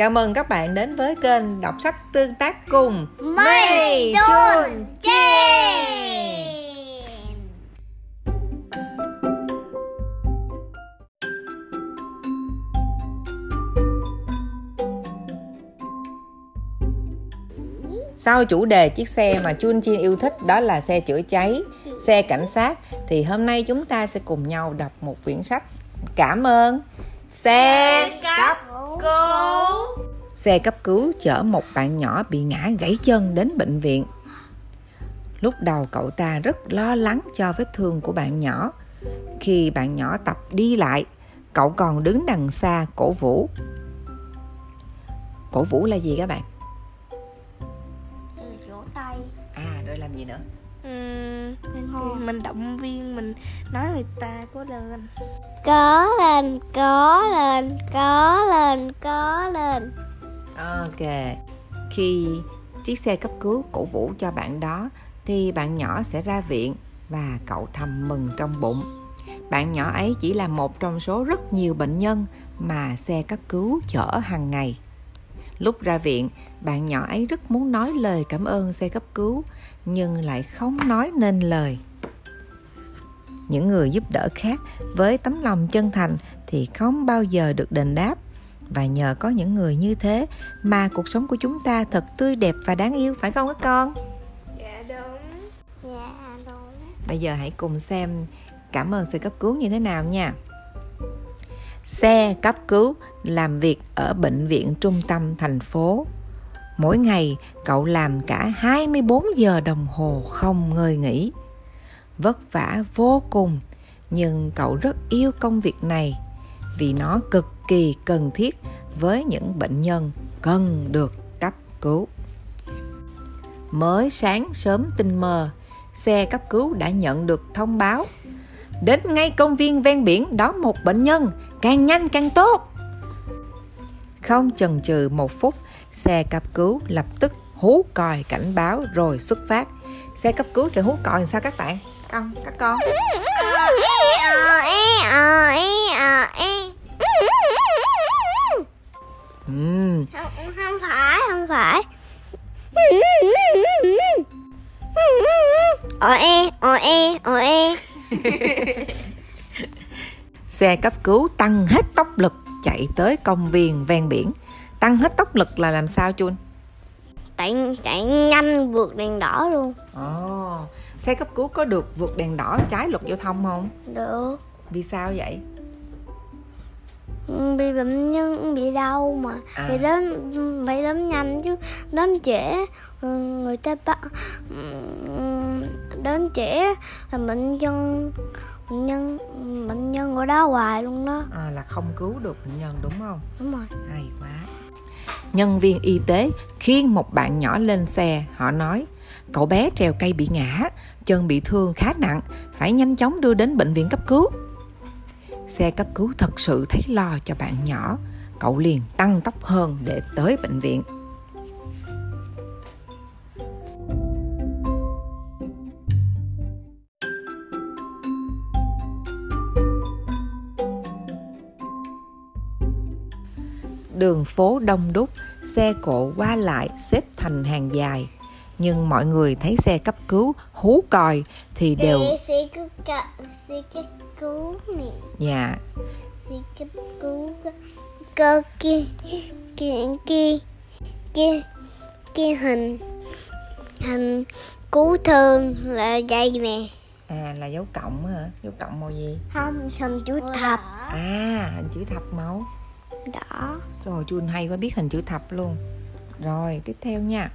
Chào mừng các bạn đến với kênh đọc sách tương tác cùng Mây Chun Sau chủ đề chiếc xe mà Chun Chin yêu thích đó là xe chữa cháy, xe cảnh sát thì hôm nay chúng ta sẽ cùng nhau đọc một quyển sách. Cảm ơn. Xe cấp cứu. Xe cấp cứu chở một bạn nhỏ bị ngã gãy chân đến bệnh viện. Lúc đầu cậu ta rất lo lắng cho vết thương của bạn nhỏ. Khi bạn nhỏ tập đi lại, cậu còn đứng đằng xa cổ vũ. Cổ vũ là gì các bạn? Vỗ tay À, rồi làm gì nữa? Ừm, Lên thì mình động viên mình nói người ta có lên Có lên, có lên, có lên, có lên Ok. Khi chiếc xe cấp cứu cổ vũ cho bạn đó thì bạn nhỏ sẽ ra viện và cậu thầm mừng trong bụng. Bạn nhỏ ấy chỉ là một trong số rất nhiều bệnh nhân mà xe cấp cứu chở hàng ngày. Lúc ra viện, bạn nhỏ ấy rất muốn nói lời cảm ơn xe cấp cứu nhưng lại không nói nên lời. Những người giúp đỡ khác với tấm lòng chân thành thì không bao giờ được đền đáp. Và nhờ có những người như thế mà cuộc sống của chúng ta thật tươi đẹp và đáng yêu phải không các con? Dạ đúng. Dạ đúng. Bây giờ hãy cùng xem cảm ơn xe cấp cứu như thế nào nha xe cấp cứu làm việc ở bệnh viện trung tâm thành phố mỗi ngày cậu làm cả 24 giờ đồng hồ không ngơi nghỉ vất vả vô cùng nhưng cậu rất yêu công việc này vì nó cực kỳ cần thiết với những bệnh nhân cần được cấp cứu. Mới sáng sớm tinh mơ, xe cấp cứu đã nhận được thông báo đến ngay công viên ven biển đón một bệnh nhân, càng nhanh càng tốt. Không chần chừ một phút, xe cấp cứu lập tức hú còi cảnh báo rồi xuất phát. Xe cấp cứu sẽ hú còi làm sao các bạn? Con, các con. Ờ e, ờ e, ờ Không, không phải, không phải Ờ e, ờ e, e Xe cấp cứu tăng hết tốc lực chạy tới công viên ven biển. Tăng hết tốc lực là làm sao chun? Chạy, chạy nhanh vượt đèn đỏ luôn Ồ, xe cấp cứu có được vượt đèn đỏ trái luật giao thông không? Được Vì sao vậy? bị bệnh nhân bị đau mà À. thì đến phải đến nhanh chứ đến trễ ừ, người ta bắt đến trễ là bệnh nhân bệnh nhân bệnh nhân ở đó hoài luôn đó À, là không cứu được bệnh nhân đúng không? đúng rồi Hay quá. Nhân viên y tế khiêng một bạn nhỏ lên xe, họ nói cậu bé trèo cây bị ngã, chân bị thương khá nặng, phải nhanh chóng đưa đến bệnh viện cấp cứu. Xe cấp cứu thật sự thấy lo cho bạn nhỏ, cậu liền tăng tốc hơn để tới bệnh viện. Đường phố đông đúc, xe cộ qua lại xếp thành hàng dài. Nhưng mọi người thấy xe cấp cứu hú còi thì đều xe cấp cứu nè. Dạ. Xe cấp cứu cơ kia kia kia kia kia hình hình cứu thương là dây nè. À là dấu cộng hả? Dấu cộng màu gì? Không hình chữ thập. À hình chữ thập màu đỏ rồi Jun hay quá, biết hình chữ thập luôn. Rồi, tiếp theo nha.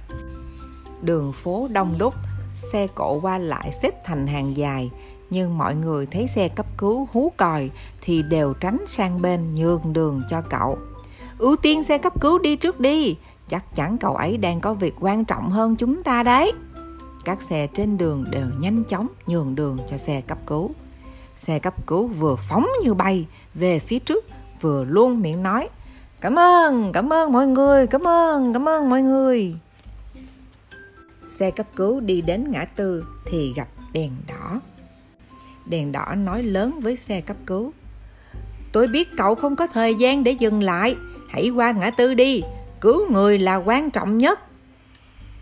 Đường phố đông đúc, xe cộ qua lại xếp thành hàng dài. Nhưng mọi người thấy xe cấp cứu hú còi thì đều tránh sang bên nhường đường cho cậu. Ưu tiên xe cấp cứu đi trước đi. Chắc chắn cậu ấy đang có việc quan trọng hơn chúng ta đấy. Các xe trên đường đều nhanh chóng nhường đường cho xe cấp cứu. Xe cấp cứu vừa phóng như bay về phía trước vừa luôn miệng nói. Cảm ơn cảm ơn mọi người, cảm ơn cảm ơn mọi người. Xe cấp cứu đi đến ngã tư thì gặp đèn đỏ. Đèn đỏ nói lớn với xe cấp cứu. Tôi biết cậu không có thời gian để dừng lại. Hãy qua ngã tư đi. Cứu người là quan trọng nhất.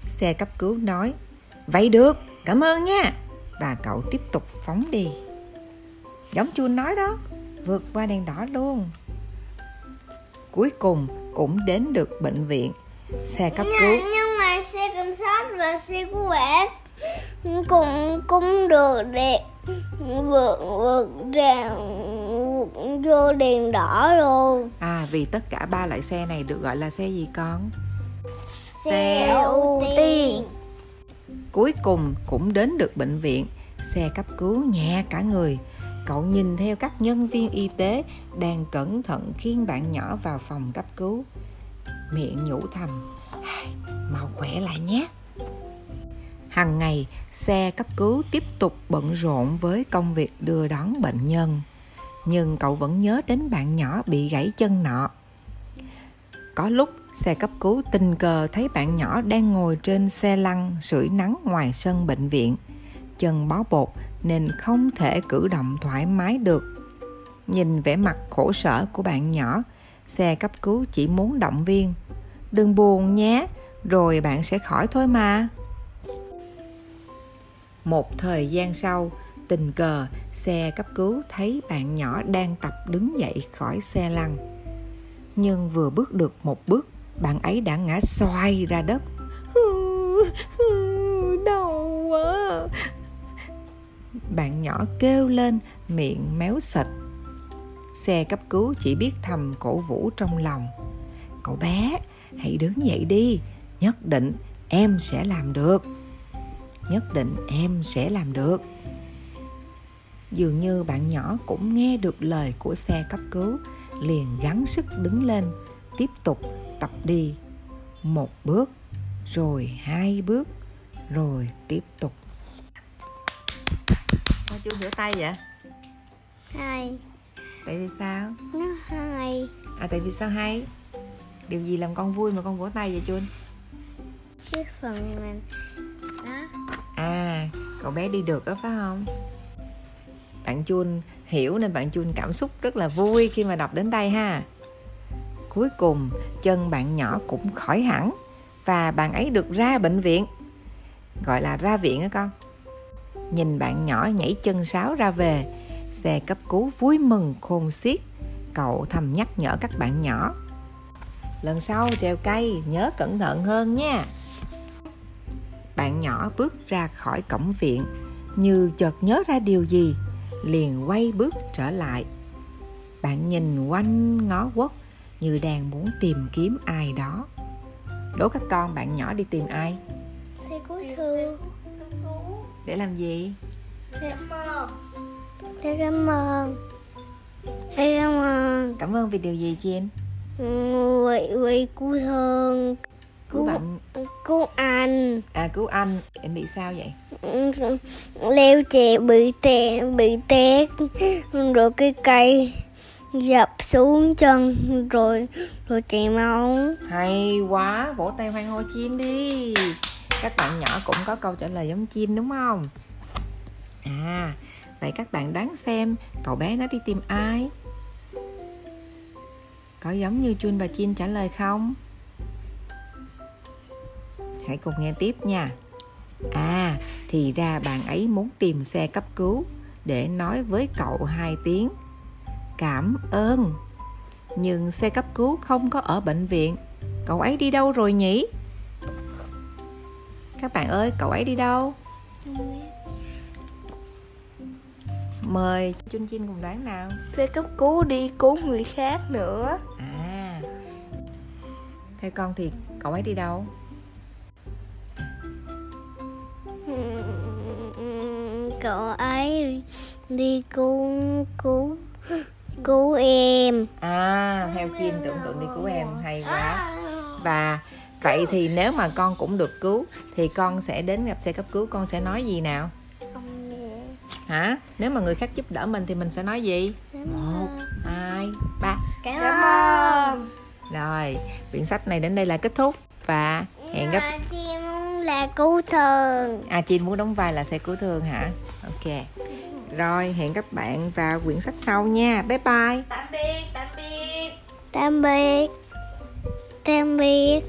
Xe cấp cứu nói, vậy được, cảm ơn nha. Và cậu tiếp tục phóng đi. Giống chuông nói đó, vượt qua đèn đỏ luôn cuối cùng cũng đến được bệnh viện. Xe cấp cứu. nhưng, mà xe cảnh sát và xe cứu hỏa cũng cũng được đẹp vượt vượt ra vượt vô đèn đỏ luôn à vì tất cả ba loại xe này được gọi là xe gì con? Xe ưu tiên. Cuối cùng cũng đến được bệnh viện. Xe cấp cứu nhẹ cả người cậu nhìn theo các nhân viên y tế đang cẩn thận khiêng bạn nhỏ vào phòng cấp cứu miệng nhủ thầm mau khỏe lại nhé Hằng ngày, xe cấp cứu tiếp tục bận rộn với công việc đưa đón bệnh nhân. Nhưng cậu vẫn nhớ đến bạn nhỏ bị gãy chân nọ. Có lúc, xe cấp cứu tình cờ thấy bạn nhỏ đang ngồi trên xe lăn sưởi nắng ngoài sân bệnh viện. Chân bó bột nên không thể cử động thoải mái được. Nhìn vẻ mặt khổ sở của bạn nhỏ, xe cấp cứu chỉ muốn động viên. Đừng buồn nhé, rồi bạn sẽ khỏi thôi mà. Một thời gian sau, tình cờ xe cấp cứu thấy bạn nhỏ đang tập đứng dậy khỏi xe lăn. Nhưng vừa bước được một bước, bạn ấy đã ngã xoay ra đất. Bạn nhỏ kêu lên, miệng méo sạch. Xe cấp cứu chỉ biết thầm cổ vũ trong lòng. Cậu bé, hãy đứng dậy đi, nhất định em sẽ làm được nhất định em sẽ làm được dường như bạn nhỏ cũng nghe được lời của xe cấp cứu liền gắng sức đứng lên tiếp tục tập đi một bước rồi hai bước rồi tiếp tục chưa rửa tay vậy? Hai. Tại vì sao? Nó hai. À tại vì sao hay điều gì làm con vui mà con vỗ tay vậy chuông cái phần mà đó. À cậu bé đi được đó phải không? Bạn chun hiểu nên bạn chun cảm xúc rất là vui khi mà đọc đến đây ha. Cuối cùng chân bạn nhỏ cũng khỏi hẳn và bạn ấy được ra bệnh viện. Gọi là ra viện á con nhìn bạn nhỏ nhảy chân sáo ra về. Xe cấp cứu vui mừng khôn xiết. Cậu thầm nhắc nhở các bạn nhỏ. Lần sau trèo cây, nhớ cẩn thận hơn nha. Bạn nhỏ bước ra khỏi cổng viện. Như chợt nhớ ra điều gì, liền quay bước trở lại. Bạn nhìn quanh ngó quất như đang muốn tìm kiếm ai đó. Đố các con bạn nhỏ đi tìm ai? Xe cứu thương để làm gì? Cảm ơn Thế cảm ơn Thế cảm ơn cảm ơn vì điều gì chiên Người, người cứu thương cứu bạn Cứu anh à cứu anh em bị sao vậy? Leo trè bị té Bị té. Rồi cái cây Dập xuống chân. Rồi Rồi chảy máu. Hay quá. Vỗ tay hoan hô chiên đi các bạn nhỏ cũng có câu trả lời giống chim, đúng không? À vậy các bạn đoán xem, cậu bé nó đi tìm ai? Có giống như chun và chim trả lời không? Hãy cùng nghe tiếp nha. À thì ra bạn ấy muốn tìm xe cấp cứu để nói với cậu hai tiếng. Cảm ơn. Nhưng xe cấp cứu không có ở bệnh viện. Cậu ấy đi đâu rồi nhỉ? Các bạn ơi cậu ấy đi đâu? Mời chun chin cùng đoán nào. Xe cấp cứu đi cứu người khác nữa. À. Theo con thì cậu ấy đi đâu? Cậu ấy đi cứu Cứu Cứu em. À theo chim tưởng tượng đi cứu em hay quá. Và vậy thì nếu mà con cũng được cứu thì con sẽ đến gặp xe cấp cứu con sẽ nói gì nào? Hả? Nếu mà người khác giúp đỡ mình thì mình sẽ nói gì? Một hai ba. Cảm, Cảm ơn. rồi quyển sách này đến đây là kết thúc và hẹn gặp chim là cứu thường. À chị muốn đóng vai là xe cứu thương hả? Ok. Rồi hẹn các bạn vào quyển sách sau nha. Bye bye. Tạm biệt, tạm biệt. Tạm biệt. Tạm biệt